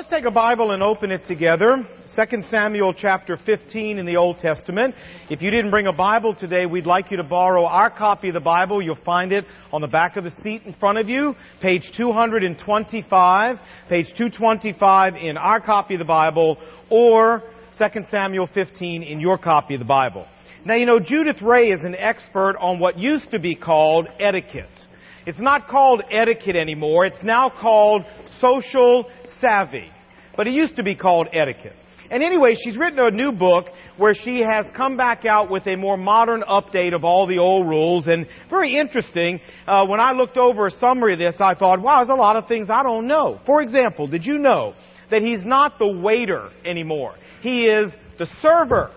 let's take a Bible and open it together. 2 Samuel chapter 15 in the Old Testament. If you didn't bring a Bible today, we'd like you to borrow our copy of the Bible. You'll find it on the back of the seat in front of you, page 225, page 225 in our copy of the Bible, or 2 Samuel 15 in your copy of the Bible. Now, you know, Judith Re is an expert on what used to be called etiquette. It's not called etiquette anymore. It's now called social savvy. But it used to be called etiquette. And anyway, she's written a new book where she has come back out with a more modern update of all the old rules. And very interesting, uh, when I looked over a summary of this, I thought, wow, there's a lot of things I don't know. For example, did you know that he's not the waiter anymore? He is the server.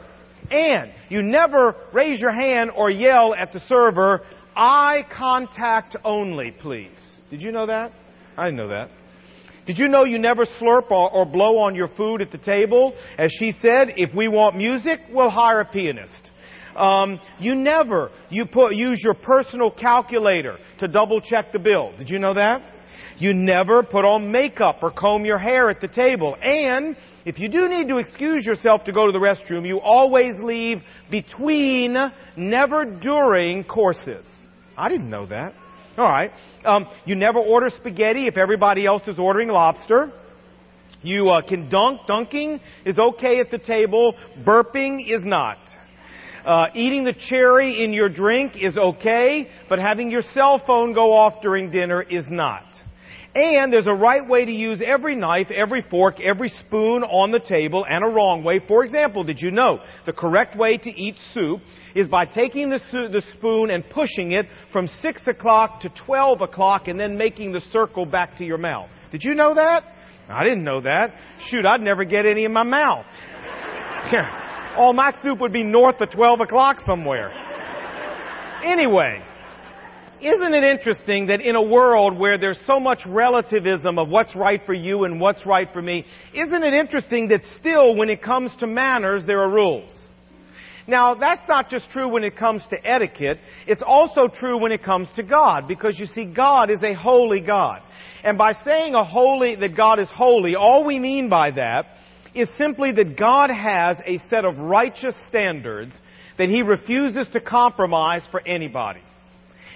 And you never raise your hand or yell at the server, eye contact only, please. Did you know that? I didn't know that. Did you know you never slurp or, or, blow on your food at the table? As she said, if we want music, we'll hire a pianist. Um, you never you put use your personal calculator to double check the bill. Did you know that? You never put on makeup or comb your hair at the table. And if you do need to excuse yourself to go to the restroom, you always leave between, never during courses. I didn't know that. All right. Um, you never order spaghetti if everybody else is ordering lobster. You uh, can dunk. Dunking is okay at the table. Burping is not. Uh, eating the cherry in your drink is okay, but having your cell phone go off during dinner is not. And there's a right way to use every knife, every fork, every spoon on the table, and a wrong way. For example, did you know the correct way to eat soup is by taking the, the spoon and pushing it from 6 o'clock to 12 o'clock and then making the circle back to your mouth. Did you know that? I didn't know that. Shoot, I'd never get any in my mouth. All my soup would be north of 12 o'clock somewhere. Anyway, isn't it interesting that in a world where there's so much relativism of what's right for you and what's right for me, isn't it interesting that still when it comes to manners, there are rules? Now, that's not just true when it comes to etiquette. It's also true when it comes to God, because you see, God is a holy God. And by saying a holy, that God is holy, all we mean by that is simply that God has a set of righteous standards that He refuses to compromise for anybody.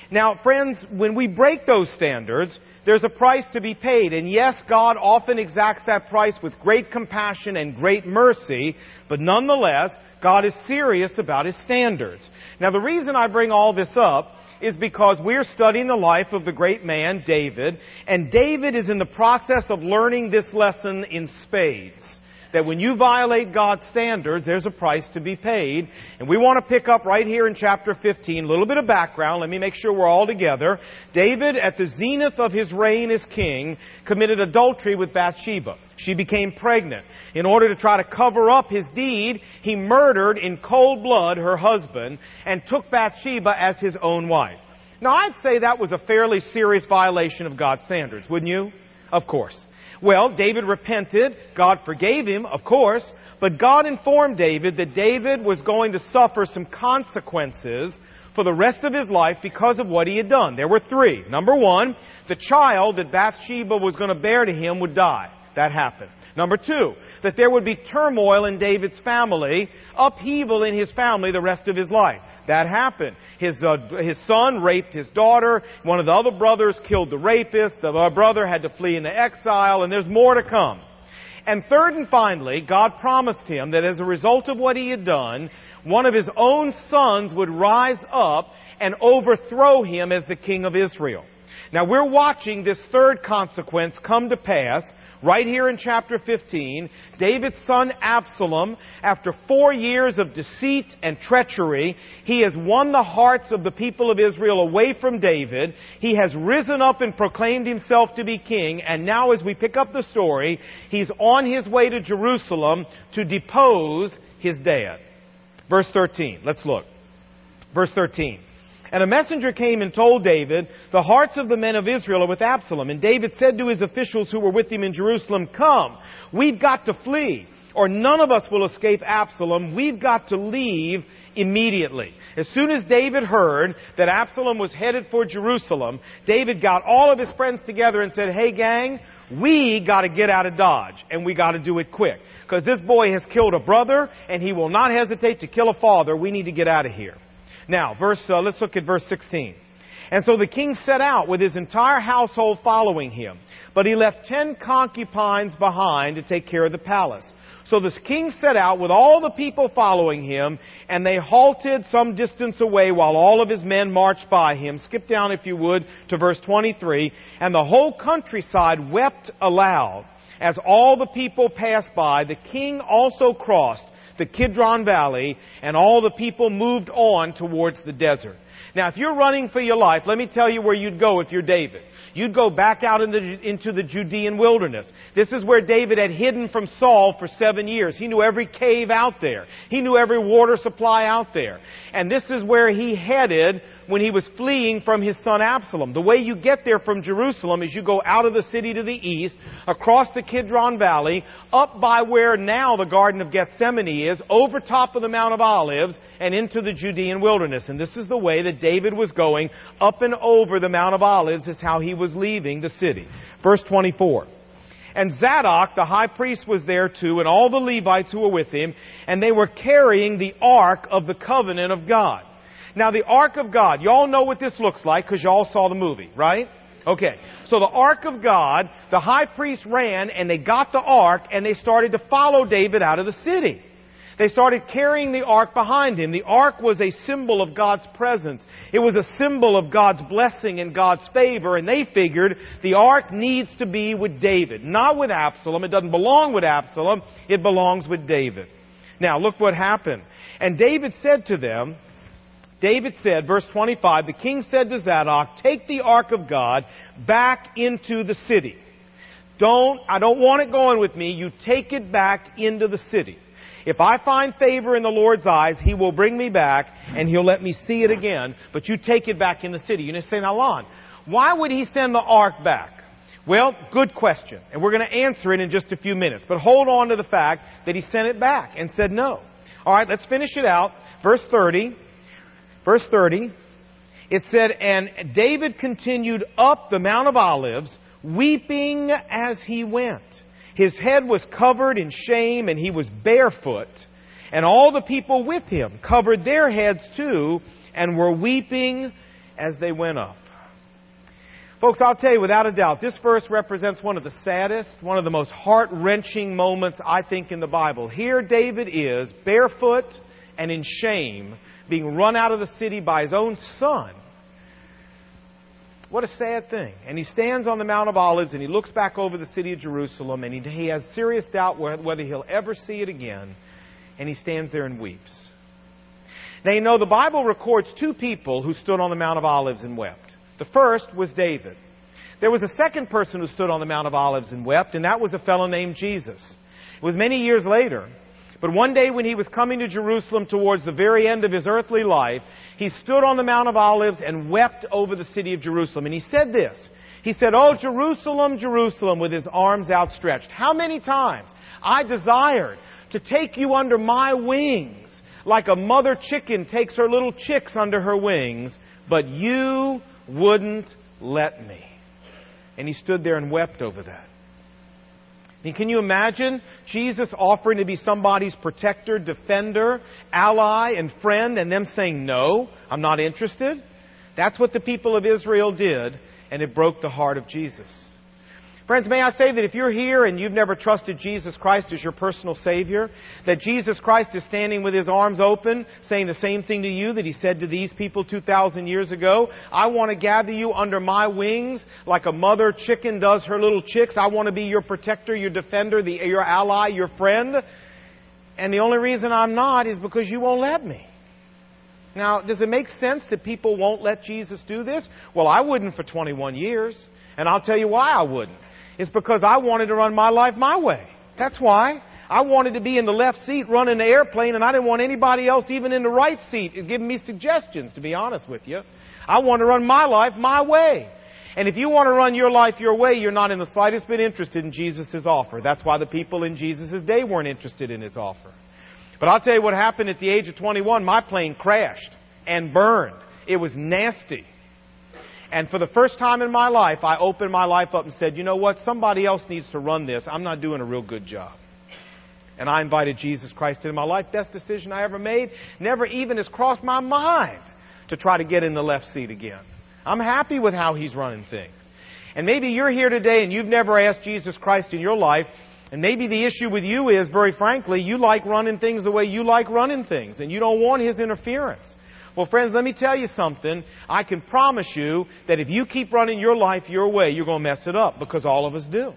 Now, friends, when we break those standards, there's a price to be paid. And yes, God often exacts that price with great compassion and great mercy, but nonetheless, God is serious about His standards. Now the reason I bring all this up is because we're studying the life of the great man, David, and David is in the process of learning this lesson in spades that when you violate God's standards, there's a price to be paid. And we want to pick up right here in chapter 15, a little bit of background. Let me make sure we're all together. David, at the zenith of his reign as king, committed adultery with Bathsheba. She became pregnant. In order to try to cover up his deed, he murdered in cold blood her husband and took Bathsheba as his own wife. Now I'd say that was a fairly serious violation of God's standards, wouldn't you? Of course. Well, David repented. God forgave him, of course. But God informed David that David was going to suffer some consequences for the rest of his life because of what he had done. There were three. Number one, the child that Bathsheba was going to bear to him would die. That happened. Number two, that there would be turmoil in David's family, upheaval in his family the rest of his life. That happened. His, uh, his son raped his daughter. One of the other brothers killed the rapist. The uh, brother had to flee into exile, and there's more to come. And third and finally, God promised him that as a result of what he had done, one of his own sons would rise up and overthrow him as the king of Israel. Now we're watching this third consequence come to pass Right here in chapter 15, David's son Absalom, after four years of deceit and treachery, he has won the hearts of the people of Israel away from David. He has risen up and proclaimed himself to be king, and now as we pick up the story, he's on his way to Jerusalem to depose his dad. Verse 13, let's look. Verse 13. And a messenger came and told David, the hearts of the men of Israel are with Absalom. And David said to his officials who were with him in Jerusalem, come, we've got to flee, or none of us will escape Absalom. We've got to leave immediately. As soon as David heard that Absalom was headed for Jerusalem, David got all of his friends together and said, hey gang, We got to get out of Dodge, and we got to do it quick. Because this boy has killed a brother, and he will not hesitate to kill a father. We need to get out of here. Now, verse, uh, let's look at verse 16. And so the king set out with his entire household following him. But he left ten concubines behind to take care of the palace. So the king set out with all the people following him, and they halted some distance away while all of his men marched by him. Skip down, if you would, to verse 23. And the whole countryside wept aloud. As all the people passed by, the king also crossed the Kidron Valley, and all the people moved on towards the desert. Now, if you're running for your life, let me tell you where you'd go if you're David. You'd go back out into, into the Judean wilderness. This is where David had hidden from Saul for seven years. He knew every cave out there. He knew every water supply out there. And this is where he headed when he was fleeing from his son Absalom. The way you get there from Jerusalem is you go out of the city to the east, across the Kidron Valley, up by where now the Garden of Gethsemane is, over top of the Mount of Olives, and into the Judean wilderness. And this is the way that David was going up and over the Mount of Olives is how he was leaving the city. Verse 24. And Zadok, the high priest, was there too, and all the Levites who were with him, and they were carrying the ark of the covenant of God. Now the ark of God, y'all know what this looks like because y'all saw the movie, right? Okay. So the ark of God, the high priest ran and they got the ark and they started to follow David out of the city. They started carrying the ark behind him. The ark was a symbol of God's presence. It was a symbol of God's blessing and God's favor, and they figured the ark needs to be with David, not with Absalom. It doesn't belong with Absalom. It belongs with David. Now, look what happened. And David said to them, David said, verse 25, the king said to Zadok, take the ark of God back into the city. Don't, I don't want it going with me. You take it back into the city. If I find favor in the Lord's eyes, He will bring me back and He'll let me see it again. But you take it back in the city. You say, now, why would He send the ark back? Well, good question. And we're going to answer it in just a few minutes. But hold on to the fact that He sent it back and said no. All right, let's finish it out. Verse 30. Verse 30. It said, And David continued up the Mount of Olives, weeping as he went. His head was covered in shame and he was barefoot. And all the people with him covered their heads too and were weeping as they went up. Folks, I'll tell you without a doubt, this verse represents one of the saddest, one of the most heart wrenching moments, I think, in the Bible. Here, David is barefoot and in shame, being run out of the city by his own son what a sad thing. And he stands on the Mount of Olives and he looks back over the city of Jerusalem and he, he has serious doubt whether he'll ever see it again. And he stands there and weeps. Now, you know, the Bible records two people who stood on the Mount of Olives and wept. The first was David. There was a second person who stood on the Mount of Olives and wept, and that was a fellow named Jesus. It was many years later. But one day when he was coming to Jerusalem towards the very end of his earthly life, he stood on the Mount of Olives and wept over the city of Jerusalem. And he said this. He said, Oh, Jerusalem, Jerusalem, with his arms outstretched. How many times I desired to take you under my wings, like a mother chicken takes her little chicks under her wings, but you wouldn't let me. And he stood there and wept over that. And can you imagine Jesus offering to be somebody's protector, defender, ally, and friend, and them saying, No, I'm not interested? That's what the people of Israel did, and it broke the heart of Jesus. Friends, may I say that if you're here and you've never trusted Jesus Christ as your personal Savior, that Jesus Christ is standing with His arms open, saying the same thing to you that He said to these people 2,000 years ago. I want to gather you under my wings like a mother chicken does her little chicks. I want to be your protector, your defender, the, your ally, your friend. And the only reason I'm not is because you won't let me. Now, does it make sense that people won't let Jesus do this? Well, I wouldn't for 21 years. And I'll tell you why I wouldn't. It's because I wanted to run my life my way. That's why. I wanted to be in the left seat running the airplane and I didn't want anybody else even in the right seat giving me suggestions, to be honest with you. I want to run my life my way. And if you want to run your life your way, you're not in the slightest bit interested in Jesus' offer. That's why the people in Jesus' day weren't interested in his offer. But I'll tell you what happened at the age of 21. My plane crashed and burned. It was nasty. And for the first time in my life, I opened my life up and said, you know what? Somebody else needs to run this. I'm not doing a real good job. And I invited Jesus Christ into my life. Best decision I ever made. Never even has crossed my mind to try to get in the left seat again. I'm happy with how He's running things. And maybe you're here today and you've never asked Jesus Christ in your life. And maybe the issue with you is, very frankly, you like running things the way you like running things. And you don't want His interference. Well, friends, let me tell you something. I can promise you that if you keep running your life your way, you're going to mess it up because all of us do.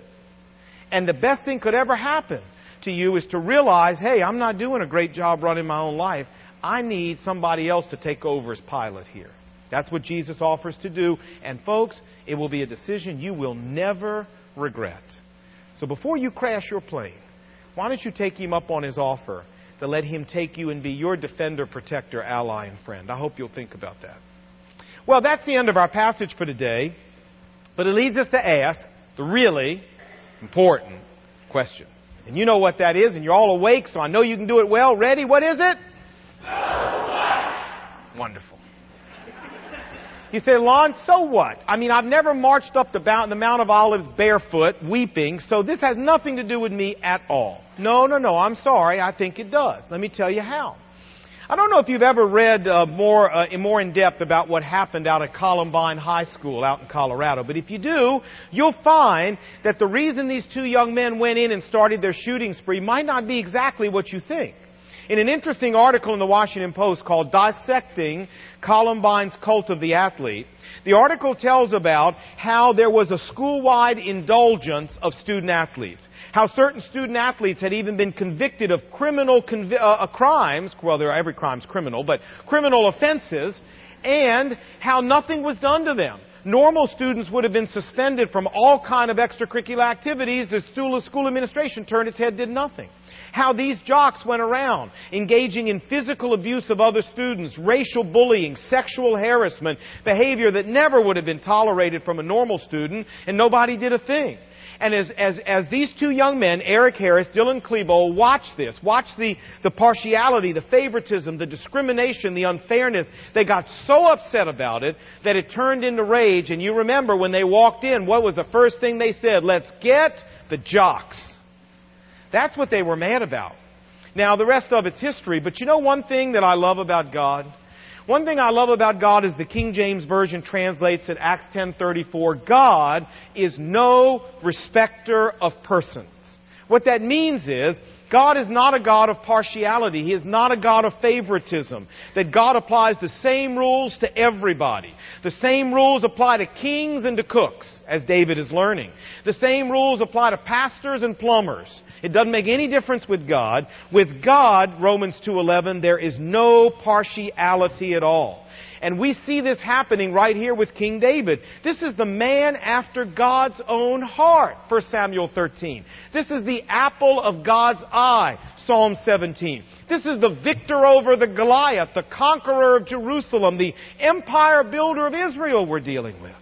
And the best thing could ever happen to you is to realize, hey, I'm not doing a great job running my own life. I need somebody else to take over as pilot here. That's what Jesus offers to do. And folks, it will be a decision you will never regret. So before you crash your plane, why don't you take him up on his offer to let him take you and be your defender, protector, ally, and friend? I hope you'll think about that. Well, that's the end of our passage for today. But it leads us to ask the really important question. And you know what that is, and you're all awake, so I know you can do it well. Ready? What is it? So Wonderful. You say, Lon, so what? I mean, I've never marched up the, the Mount of Olives barefoot, weeping, so this has nothing to do with me at all. No, no, no, I'm sorry, I think it does. Let me tell you how. I don't know if you've ever read uh, more, uh, more in depth about what happened out at Columbine High School out in Colorado, but if you do, you'll find that the reason these two young men went in and started their shooting spree might not be exactly what you think. In an interesting article in the Washington Post called Dissecting Columbine's Cult of the Athlete, the article tells about how there was a school-wide indulgence of student athletes. How certain student athletes had even been convicted of criminal convi- uh, uh crimes, well, every crime's criminal, but criminal offenses, and how nothing was done to them. Normal students would have been suspended from all kind of extracurricular activities. The school administration turned its head, did nothing how these jocks went around engaging in physical abuse of other students, racial bullying, sexual harassment, behavior that never would have been tolerated from a normal student, and nobody did a thing. And as, as, as these two young men, Eric Harris, Dylan Klebold, watch this, watch the, the partiality, the favoritism, the discrimination, the unfairness, they got so upset about it that it turned into rage. And you remember when they walked in, what was the first thing they said? Let's get the jocks. That's what they were mad about. Now, the rest of it's history, but you know one thing that I love about God? One thing I love about God is the King James Version translates in Acts 10:34, God is no respecter of persons. What that means is God is not a God of partiality. He is not a God of favoritism. That God applies the same rules to everybody. The same rules apply to kings and to cooks, as David is learning. The same rules apply to pastors and plumbers. It doesn't make any difference with God. With God, Romans 2.11, there is no partiality at all. And we see this happening right here with King David. This is the man after God's own heart, 1 Samuel 13. This is the apple of God's eye, Psalm 17. This is the victor over the Goliath, the conqueror of Jerusalem, the empire builder of Israel we're dealing with.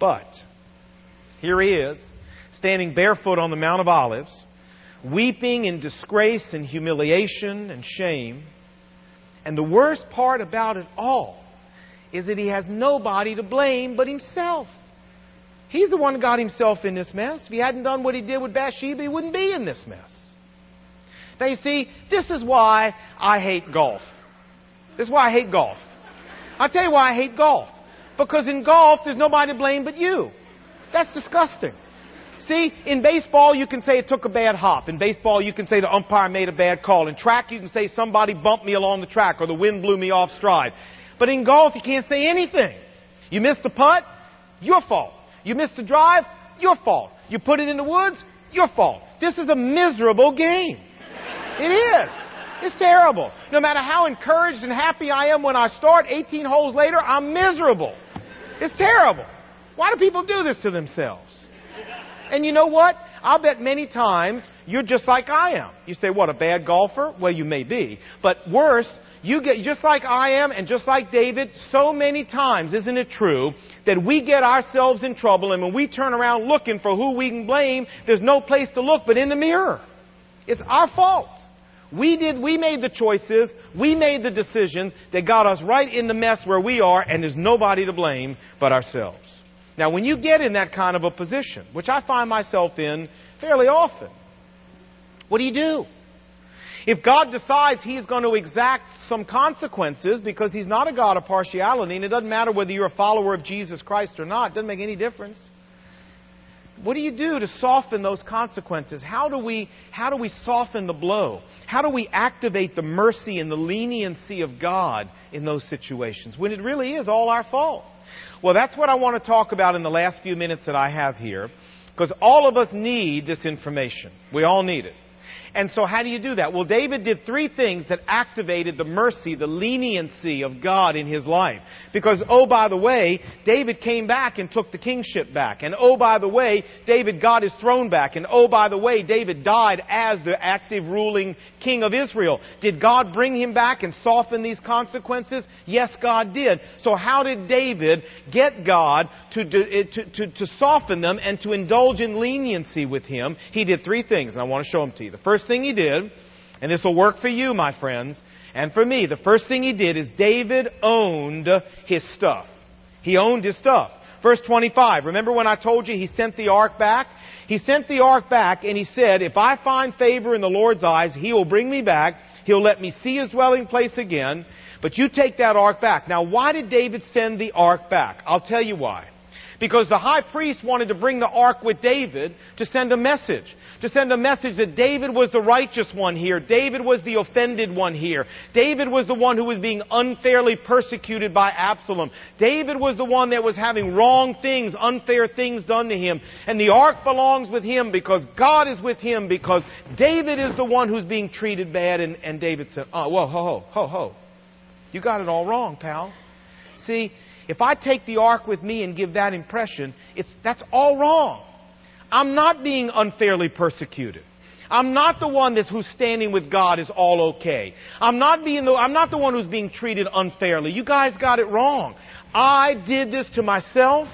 But, here he is, standing barefoot on the Mount of Olives, weeping in disgrace and humiliation and shame and the worst part about it all is that he has nobody to blame but himself. He's the one who got himself in this mess. If he hadn't done what he did with Bathsheba, he wouldn't be in this mess. Now you see, this is why I hate golf. This is why I hate golf. I'll tell you why I hate golf. Because in golf, there's nobody to blame but you. That's disgusting. See, in baseball, you can say it took a bad hop. In baseball, you can say the umpire made a bad call. In track, you can say somebody bumped me along the track or the wind blew me off stride. But in golf, you can't say anything. You missed a putt, your fault. You missed a drive, your fault. You put it in the woods, your fault. This is a miserable game. It is. It's terrible. No matter how encouraged and happy I am when I start, 18 holes later, I'm miserable. It's terrible. Why do people do this to themselves? And you know what? I'll bet many times you're just like I am. You say, what, a bad golfer? Well, you may be. But worse, you get just like I am and just like David, so many times, isn't it true, that we get ourselves in trouble and when we turn around looking for who we can blame, there's no place to look but in the mirror. It's our fault. We did, we made the choices, we made the decisions that got us right in the mess where we are, and there's nobody to blame but ourselves. Now, when you get in that kind of a position, which I find myself in fairly often, what do you do? If God decides He's going to exact some consequences because He's not a God of partiality, and it doesn't matter whether you're a follower of Jesus Christ or not, it doesn't make any difference. What do you do to soften those consequences? How do we, how do we soften the blow? How do we activate the mercy and the leniency of God in those situations when it really is all our fault? Well, that's what I want to talk about in the last few minutes that I have here because all of us need this information. We all need it. And so how do you do that? Well, David did three things that activated the mercy, the leniency of God in his life. Because, oh, by the way, David came back and took the kingship back. And oh, by the way, David got his throne back. And oh, by the way, David died as the active ruling king of Israel. Did God bring him back and soften these consequences? Yes, God did. So how did David get God to, eh, to, to, to, soften them and to indulge in leniency with him? He did three things, and I want to show them to you. The first thing he did, and this will work for you, my friends, and for me, the first thing he did is David owned his stuff. He owned his stuff. Verse 25, remember when I told you he sent the ark back? He sent the ark back and he said, if I find favor in the Lord's eyes, he will bring me back. He'll let me see his dwelling place again. But you take that ark back. Now why did David send the ark back? I'll tell you why. Because the high priest wanted to bring the ark with David to send a message. To send a message that David was the righteous one here. David was the offended one here. David was the one who was being unfairly persecuted by Absalom. David was the one that was having wrong things, unfair things done to him. And the ark belongs with him because God is with him because David is the one who's being treated bad. And, and David said, oh, whoa, ho, ho, ho, ho. You got it all wrong, pal. See, if I take the ark with me and give that impression, it's, that's all wrong. I'm not being unfairly persecuted. I'm not the one that's who's standing with God is all okay. I'm not being the, I'm not the one who's being treated unfairly. You guys got it wrong. I did this to myself.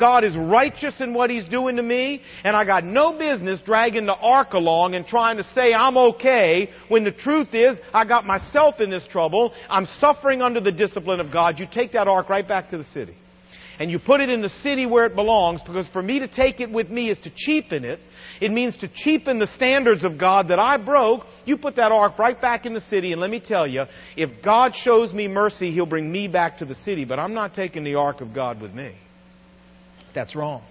God is righteous in what He's doing to me, and I got no business dragging the ark along and trying to say I'm okay when the truth is I got myself in this trouble. I'm suffering under the discipline of God. You take that ark right back to the city. And you put it in the city where it belongs because for me to take it with me is to cheapen it. It means to cheapen the standards of God that I broke. You put that ark right back in the city and let me tell you, if God shows me mercy, He'll bring me back to the city, but I'm not taking the ark of God with me. That's wrong.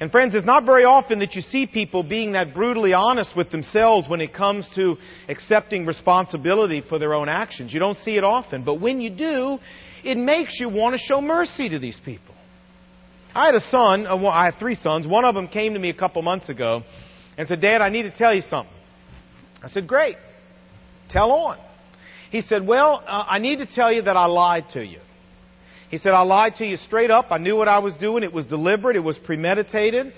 And friends, it's not very often that you see people being that brutally honest with themselves when it comes to accepting responsibility for their own actions. You don't see it often. But when you do, it makes you want to show mercy to these people. I had a son, uh, I have three sons. One of them came to me a couple months ago and said, Dad, I need to tell you something. I said, Great. Tell on. He said, Well, uh, I need to tell you that I lied to you. He said, I lied to you straight up. I knew what I was doing. It was deliberate. It was premeditated.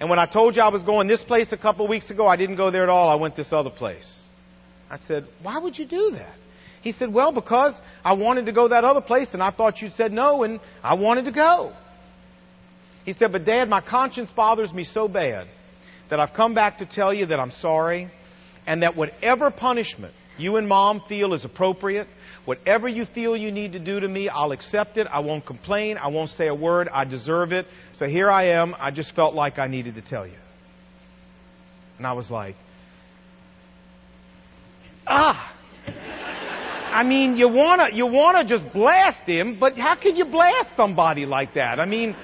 And when I told you I was going this place a couple weeks ago, I didn't go there at all. I went this other place. I said, why would you do that? He said, well, because I wanted to go that other place and I thought you said no and I wanted to go. He said, but dad, my conscience bothers me so bad that I've come back to tell you that I'm sorry and that whatever punishment you and mom feel is appropriate, Whatever you feel you need to do to me, I'll accept it. I won't complain. I won't say a word. I deserve it. So here I am. I just felt like I needed to tell you. And I was like, ah. I mean, you wanna, you wanna just blast him, but how could you blast somebody like that? I mean,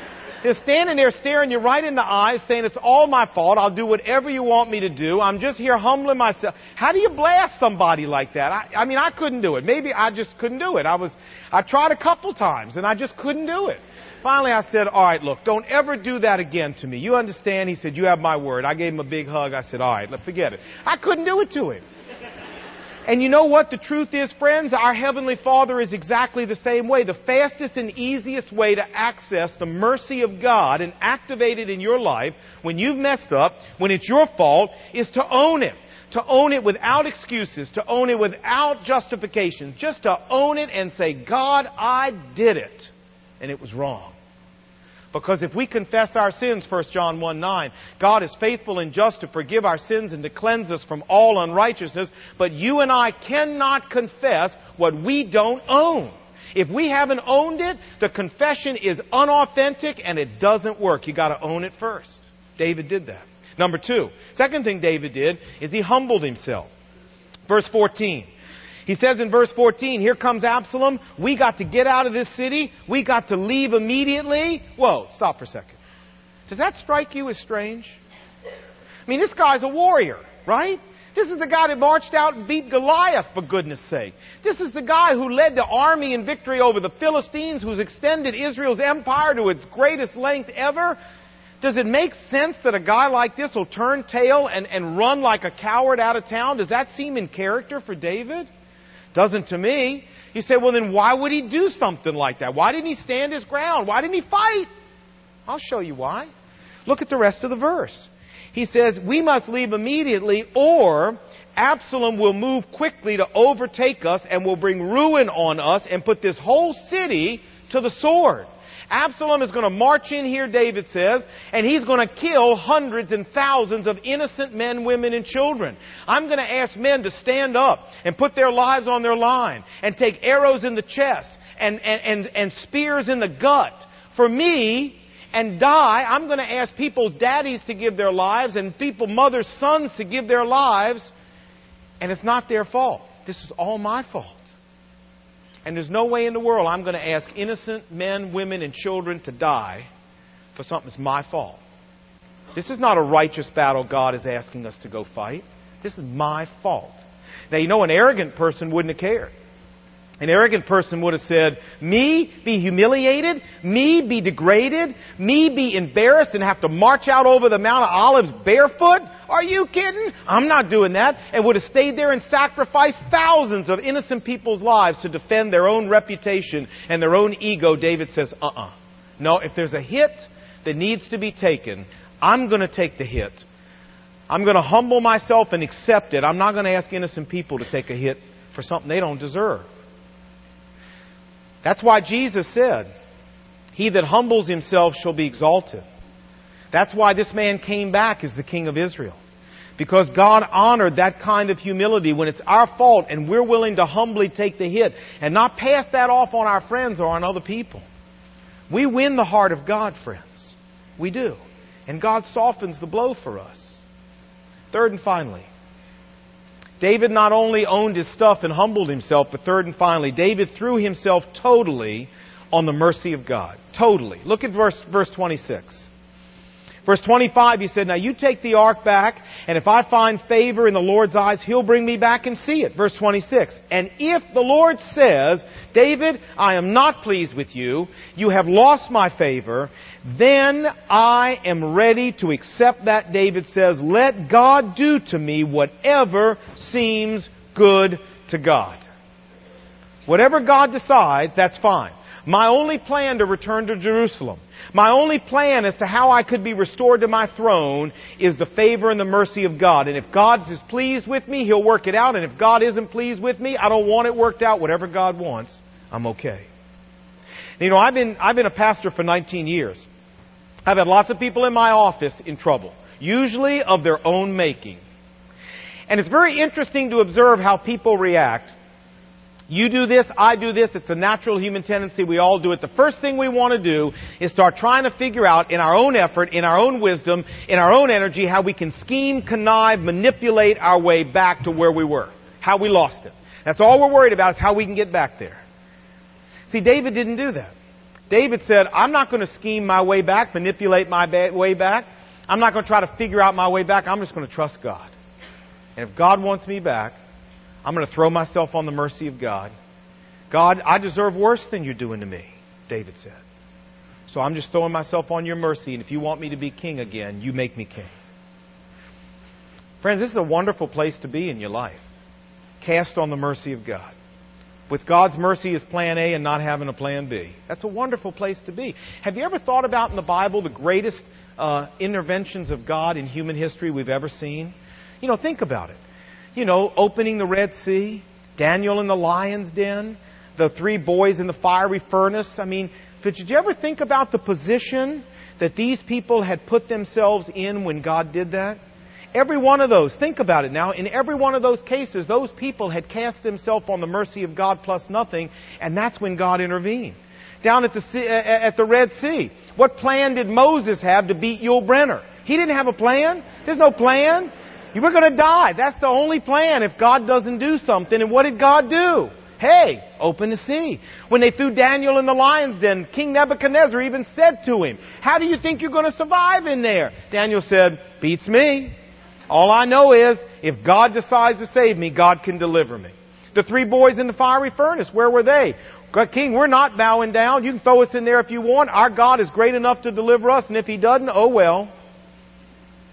they're standing there staring you right in the eyes saying, it's all my fault. I'll do whatever you want me to do. I'm just here humbling myself. How do you blast somebody like that? I, I mean, I couldn't do it. Maybe I just couldn't do it. I was, I tried a couple times and I just couldn't do it. Finally, I said, all right, look, don't ever do that again to me. You understand? He said, you have my word. I gave him a big hug. I said, all right, let's forget it. I couldn't do it to him. And you know what the truth is, friends? Our Heavenly Father is exactly the same way. The fastest and easiest way to access the mercy of God and activate it in your life when you've messed up, when it's your fault, is to own it. To own it without excuses, to own it without justifications, just to own it and say, God, I did it. And it was wrong. Because if we confess our sins, 1 John 1 9, God is faithful and just to forgive our sins and to cleanse us from all unrighteousness. But you and I cannot confess what we don't own. If we haven't owned it, the confession is unauthentic and it doesn't work. You gotta own it first. David did that. Number two, second thing David did is he humbled himself. Verse 14. He says in verse 14, here comes Absalom. We got to get out of this city. We got to leave immediately. Whoa, stop for a second. Does that strike you as strange? I mean, this guy's a warrior, right? This is the guy that marched out and beat Goliath, for goodness sake. This is the guy who led the army in victory over the Philistines, who's extended Israel's empire to its greatest length ever. Does it make sense that a guy like this will turn tail and, and run like a coward out of town? Does that seem in character for David? Doesn't to me. You say, well, then why would he do something like that? Why didn't he stand his ground? Why didn't he fight? I'll show you why. Look at the rest of the verse. He says, we must leave immediately or Absalom will move quickly to overtake us and will bring ruin on us and put this whole city to the sword. Absalom is going to march in here, David says, and he's going to kill hundreds and thousands of innocent men, women, and children. I'm going to ask men to stand up and put their lives on their line and take arrows in the chest and, and, and, and spears in the gut for me and die. I'm going to ask people's daddies to give their lives and people, mothers, sons to give their lives. And it's not their fault. This is all my fault. And there's no way in the world I'm going to ask innocent men, women, and children to die for something that's my fault. This is not a righteous battle God is asking us to go fight. This is my fault. Now, you know, an arrogant person wouldn't have cared. An arrogant person would have said, me be humiliated, me be degraded, me be embarrassed and have to march out over the Mount of Olives barefoot? Are you kidding? I'm not doing that. And would have stayed there and sacrificed thousands of innocent people's lives to defend their own reputation and their own ego. David says, uh-uh. No, if there's a hit that needs to be taken, I'm going to take the hit. I'm going to humble myself and accept it. I'm not going to ask innocent people to take a hit for something they don't deserve. That's why Jesus said, He that humbles himself shall be exalted. That's why this man came back as the king of Israel. Because God honored that kind of humility when it's our fault and we're willing to humbly take the hit and not pass that off on our friends or on other people. We win the heart of God, friends. We do. And God softens the blow for us. Third and finally, David not only owned his stuff and humbled himself, but third and finally, David threw himself totally on the mercy of God. Totally. Look at verse, verse 26. Verse 25, he said, Now you take the ark back, and if I find favor in the Lord's eyes, he'll bring me back and see it. Verse 26. And if the Lord says, David, I am not pleased with you, you have lost my favor, then I am ready to accept that. David says, Let God do to me whatever seems good to God. Whatever God decides, that's fine. My only plan to return to Jerusalem my only plan as to how I could be restored to my throne is the favor and the mercy of God. And if God is pleased with me, He'll work it out. And if God isn't pleased with me, I don't want it worked out. Whatever God wants, I'm okay. You know, I've been, I've been a pastor for 19 years. I've had lots of people in my office in trouble, usually of their own making. And it's very interesting to observe how people react you do this, I do this, it's a natural human tendency, we all do it. The first thing we want to do is start trying to figure out in our own effort, in our own wisdom, in our own energy, how we can scheme, connive, manipulate our way back to where we were, how we lost it. That's all we're worried about is how we can get back there. See, David didn't do that. David said, I'm not going to scheme my way back, manipulate my way back. I'm not going to try to figure out my way back. I'm just going to trust God. And if God wants me back, I'm going to throw myself on the mercy of God. God, I deserve worse than you're doing to me, David said. So I'm just throwing myself on your mercy, and if you want me to be king again, you make me king. Friends, this is a wonderful place to be in your life. Cast on the mercy of God. With God's mercy as plan A and not having a plan B. That's a wonderful place to be. Have you ever thought about in the Bible the greatest uh, interventions of God in human history we've ever seen? You know, think about it you know, opening the Red Sea, Daniel in the lion's den, the three boys in the fiery furnace. I mean, But did you ever think about the position that these people had put themselves in when God did that? Every one of those, think about it now, in every one of those cases, those people had cast themselves on the mercy of God plus nothing, and that's when God intervened. Down at the, sea, at the Red Sea, what plan did Moses have to beat Yul Brynner? He didn't have a plan. There's no plan. You were going to die. That's the only plan if God doesn't do something. And what did God do? Hey, open the sea. When they threw Daniel in the lion's den, King Nebuchadnezzar even said to him, How do you think you're going to survive in there? Daniel said, Beats me. All I know is, if God decides to save me, God can deliver me. The three boys in the fiery furnace, where were they? King, we're not bowing down. You can throw us in there if you want. Our God is great enough to deliver us, and if He doesn't, oh well.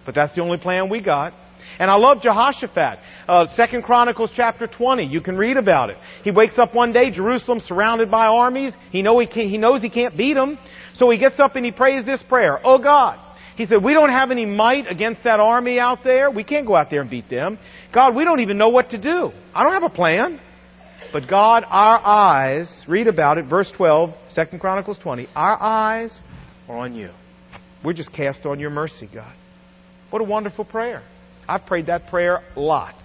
But that's the only plan we got. And I love Jehoshaphat. Uh, Second Chronicles chapter 20. You can read about it. He wakes up one day, Jerusalem surrounded by armies. He, know he, he knows he can't beat them. So he gets up and he prays this prayer. Oh God. He said, we don't have any might against that army out there. We can't go out there and beat them. God, we don't even know what to do. I don't have a plan. But God, our eyes, read about it, verse 12, 2 Chronicles 20, our eyes are on you. We're just cast on your mercy, God. What a wonderful prayer. I've prayed that prayer lots.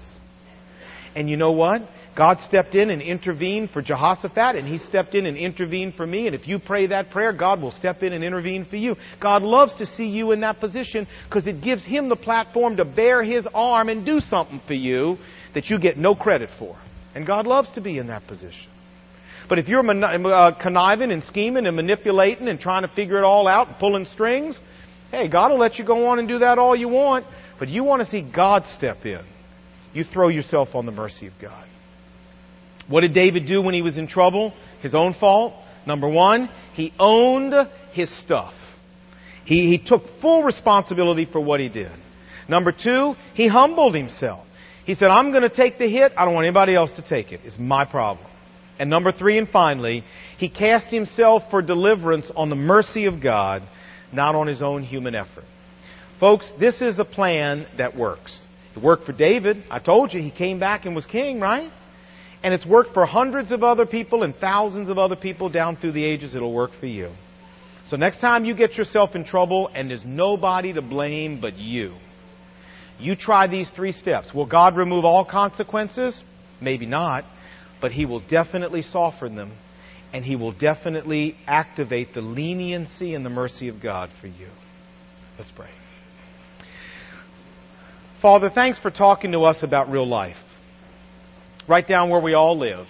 And you know what? God stepped in and intervened for Jehoshaphat, and He stepped in and intervened for me. And if you pray that prayer, God will step in and intervene for you. God loves to see you in that position because it gives Him the platform to bear His arm and do something for you that you get no credit for. And God loves to be in that position. But if you're uh, conniving and scheming and manipulating and trying to figure it all out and pulling strings, hey, God will let you go on and do that all you want. But you want to see God step in. You throw yourself on the mercy of God. What did David do when he was in trouble? His own fault. Number one, he owned his stuff. He, he took full responsibility for what he did. Number two, he humbled himself. He said, I'm going to take the hit. I don't want anybody else to take it. It's my problem. And number three, and finally, he cast himself for deliverance on the mercy of God, not on his own human effort. Folks, this is the plan that works. It worked for David. I told you he came back and was king, right? And it's worked for hundreds of other people and thousands of other people down through the ages. It'll work for you. So next time you get yourself in trouble and there's nobody to blame but you, you try these three steps. Will God remove all consequences? Maybe not, but He will definitely soften them, and He will definitely activate the leniency and the mercy of God for you. Let's pray. Father, thanks for talking to us about real life. Right down where we all live.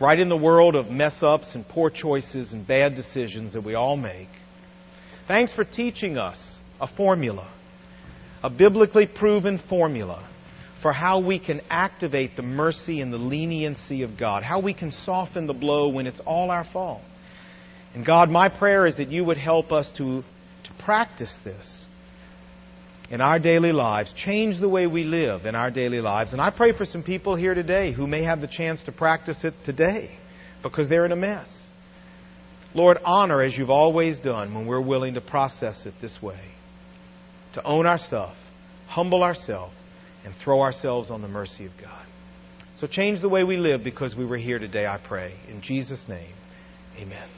Right in the world of mess ups and poor choices and bad decisions that we all make. Thanks for teaching us a formula a biblically proven formula for how we can activate the mercy and the leniency of God, how we can soften the blow when it's all our fault. And God, my prayer is that you would help us to, to practice this in our daily lives, change the way we live in our daily lives. And I pray for some people here today who may have the chance to practice it today because they're in a mess. Lord, honor as you've always done when we're willing to process it this way to own our stuff, humble ourselves, and throw ourselves on the mercy of God. So change the way we live because we were here today, I pray. In Jesus' name, amen.